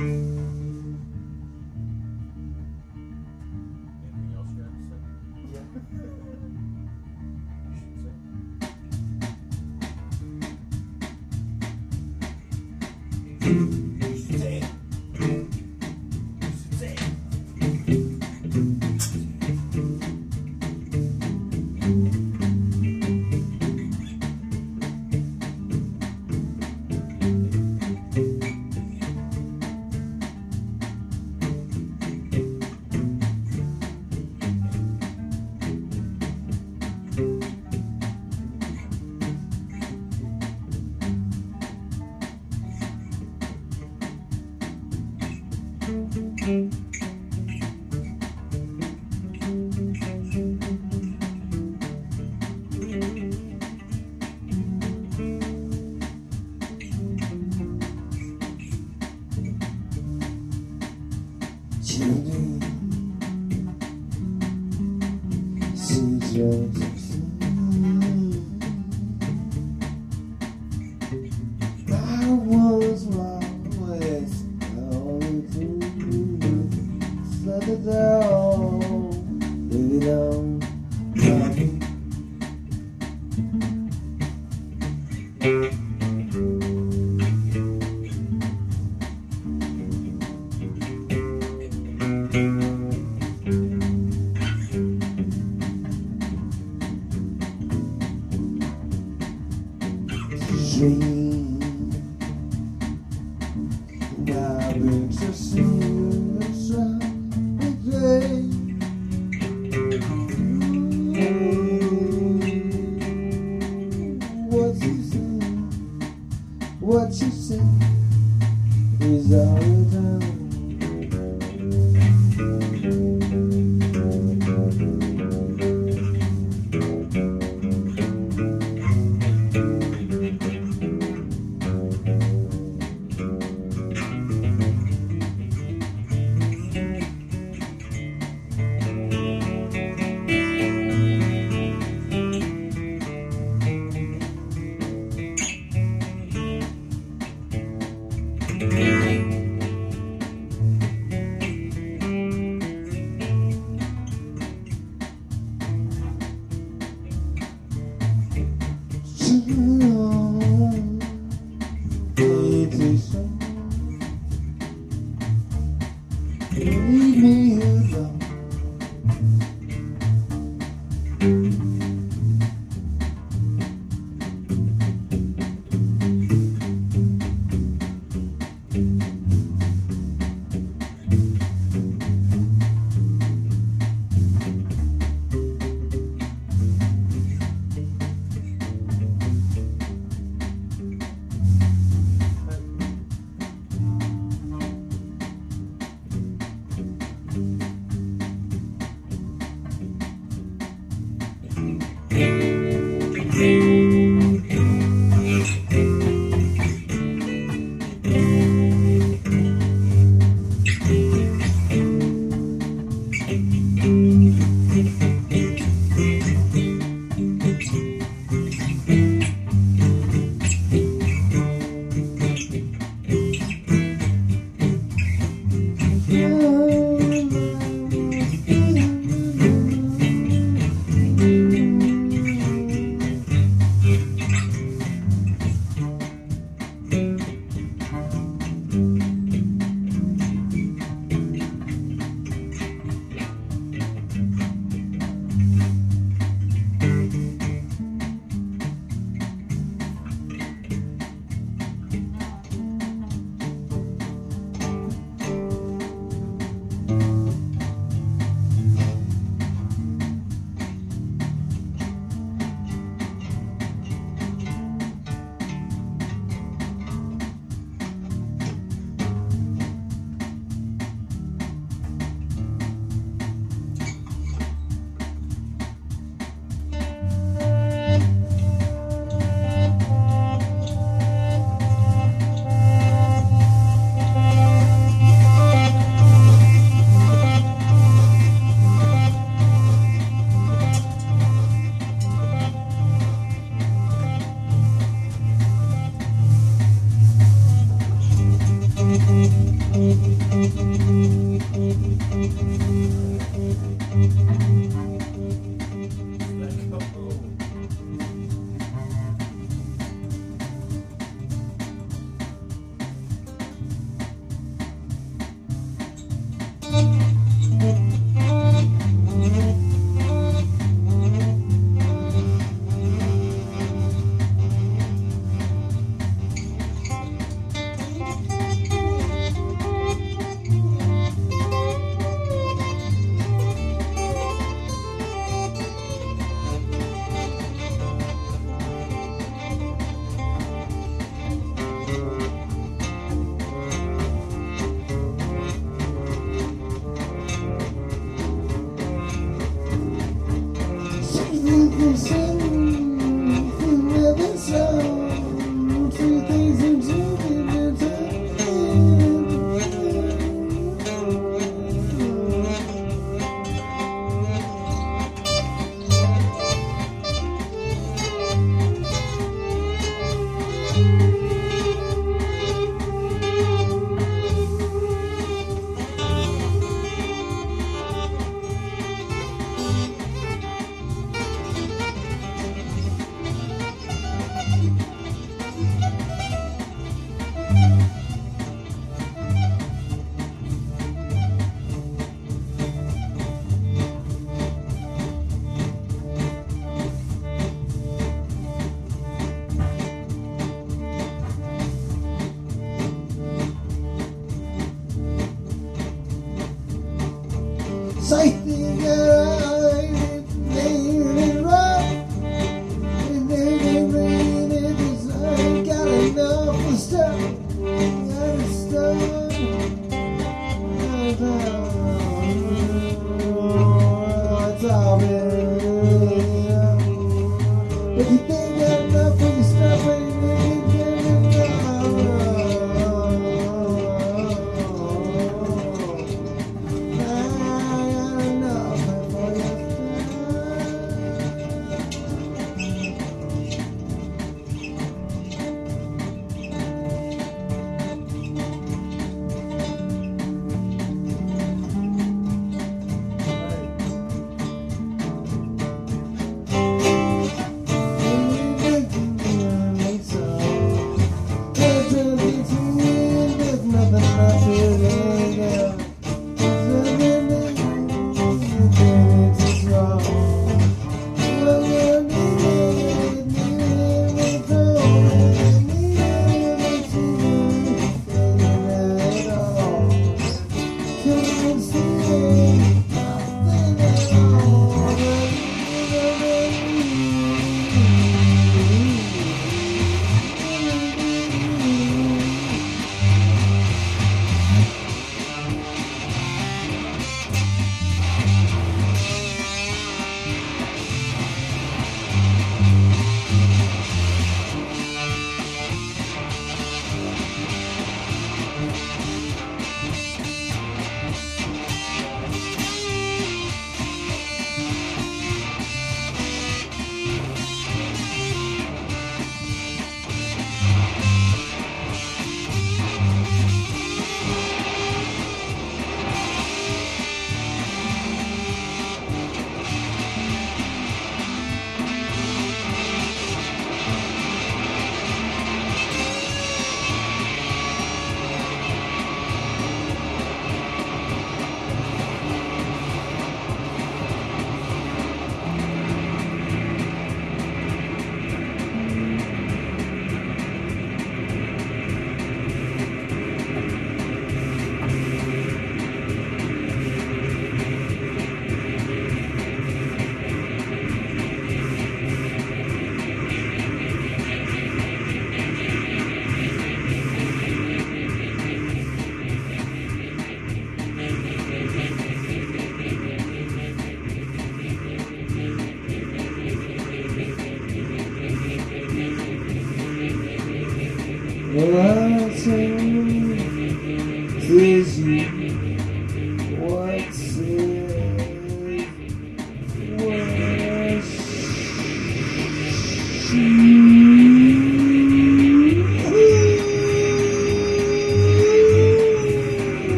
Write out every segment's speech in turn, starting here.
Anything Children, slow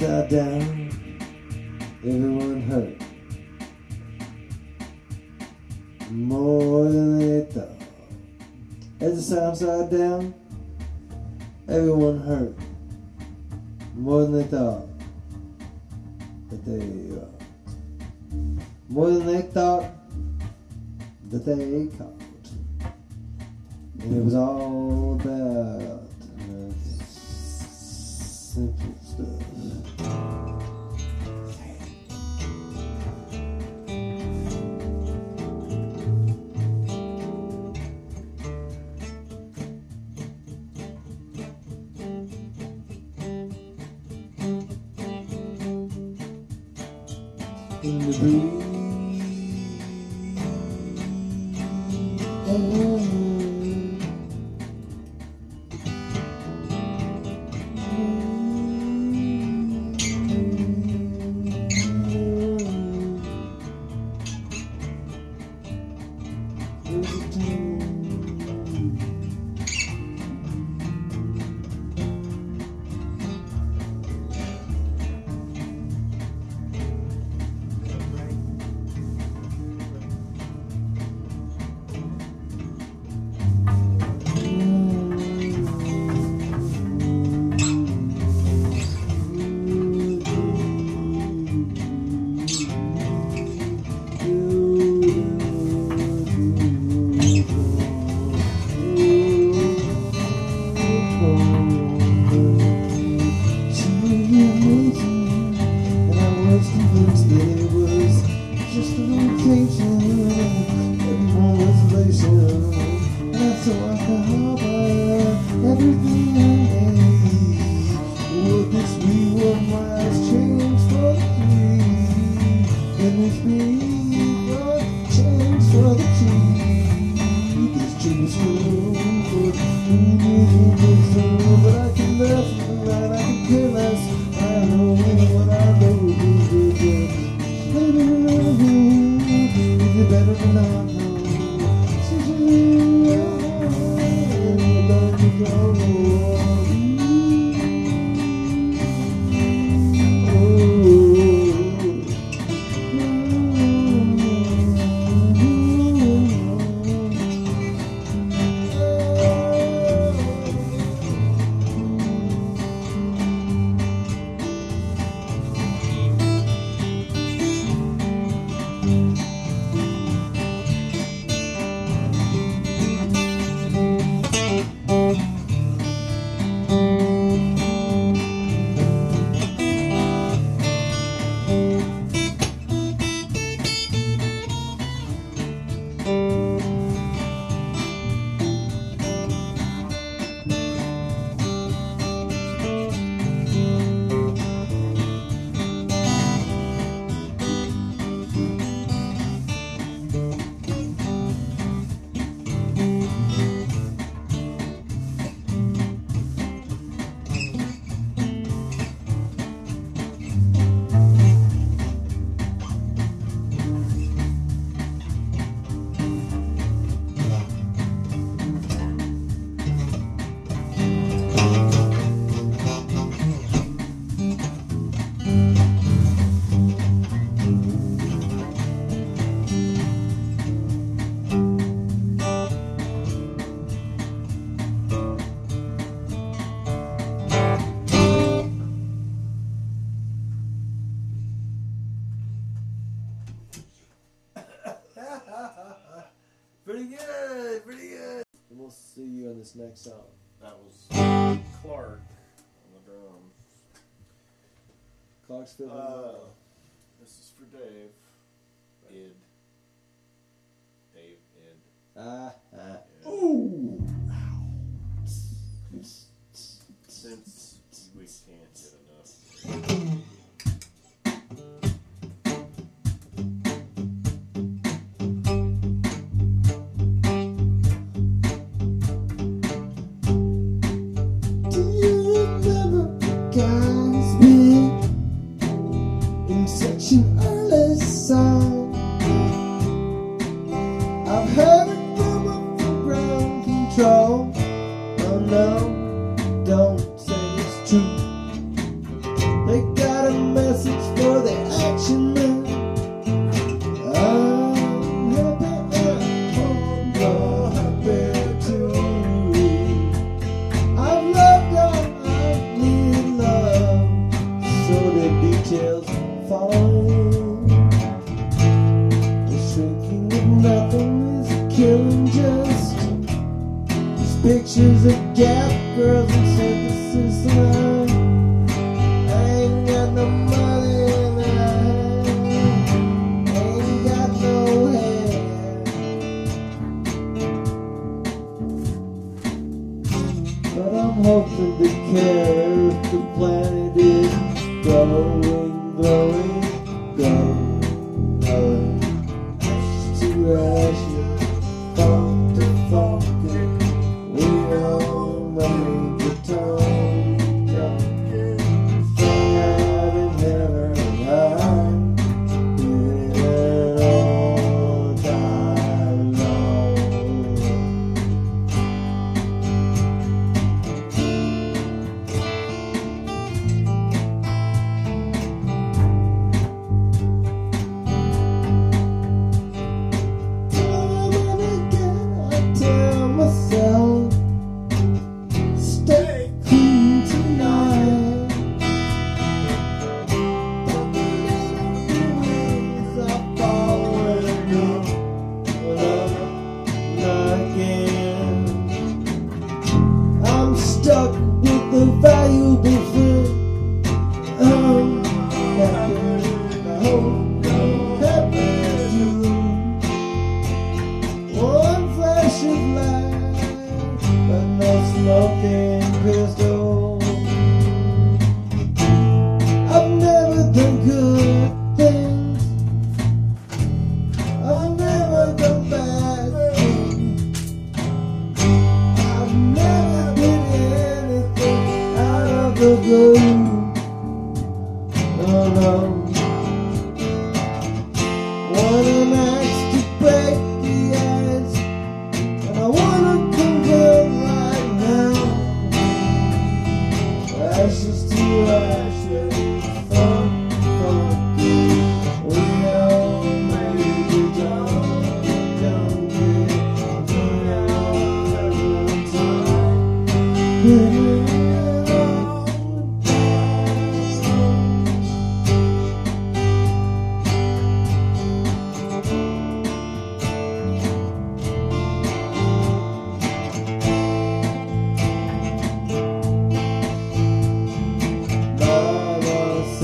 The down, everyone hurt. More than they thought. As the sounds died down, everyone hurt. More than they thought. That they, uh, more than they thought that they caught. And it was all about Just it next song. That was Clark on the drums. Clarksville. Uh, this is for Dave. Id. Dave, Id. ah, ah. Yeah. Ooh. Since we can't get enough. Heard it from up from ground control.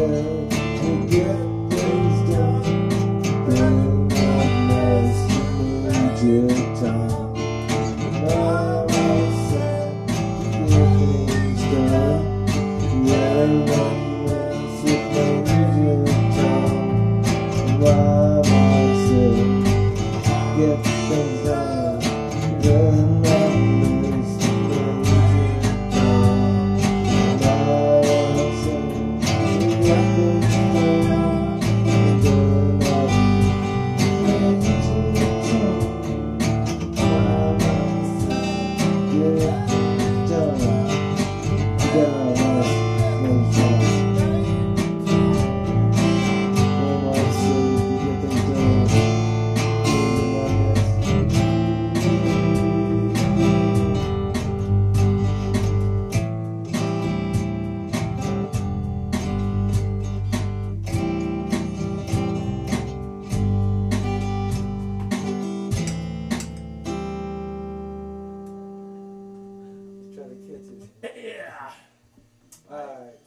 Mama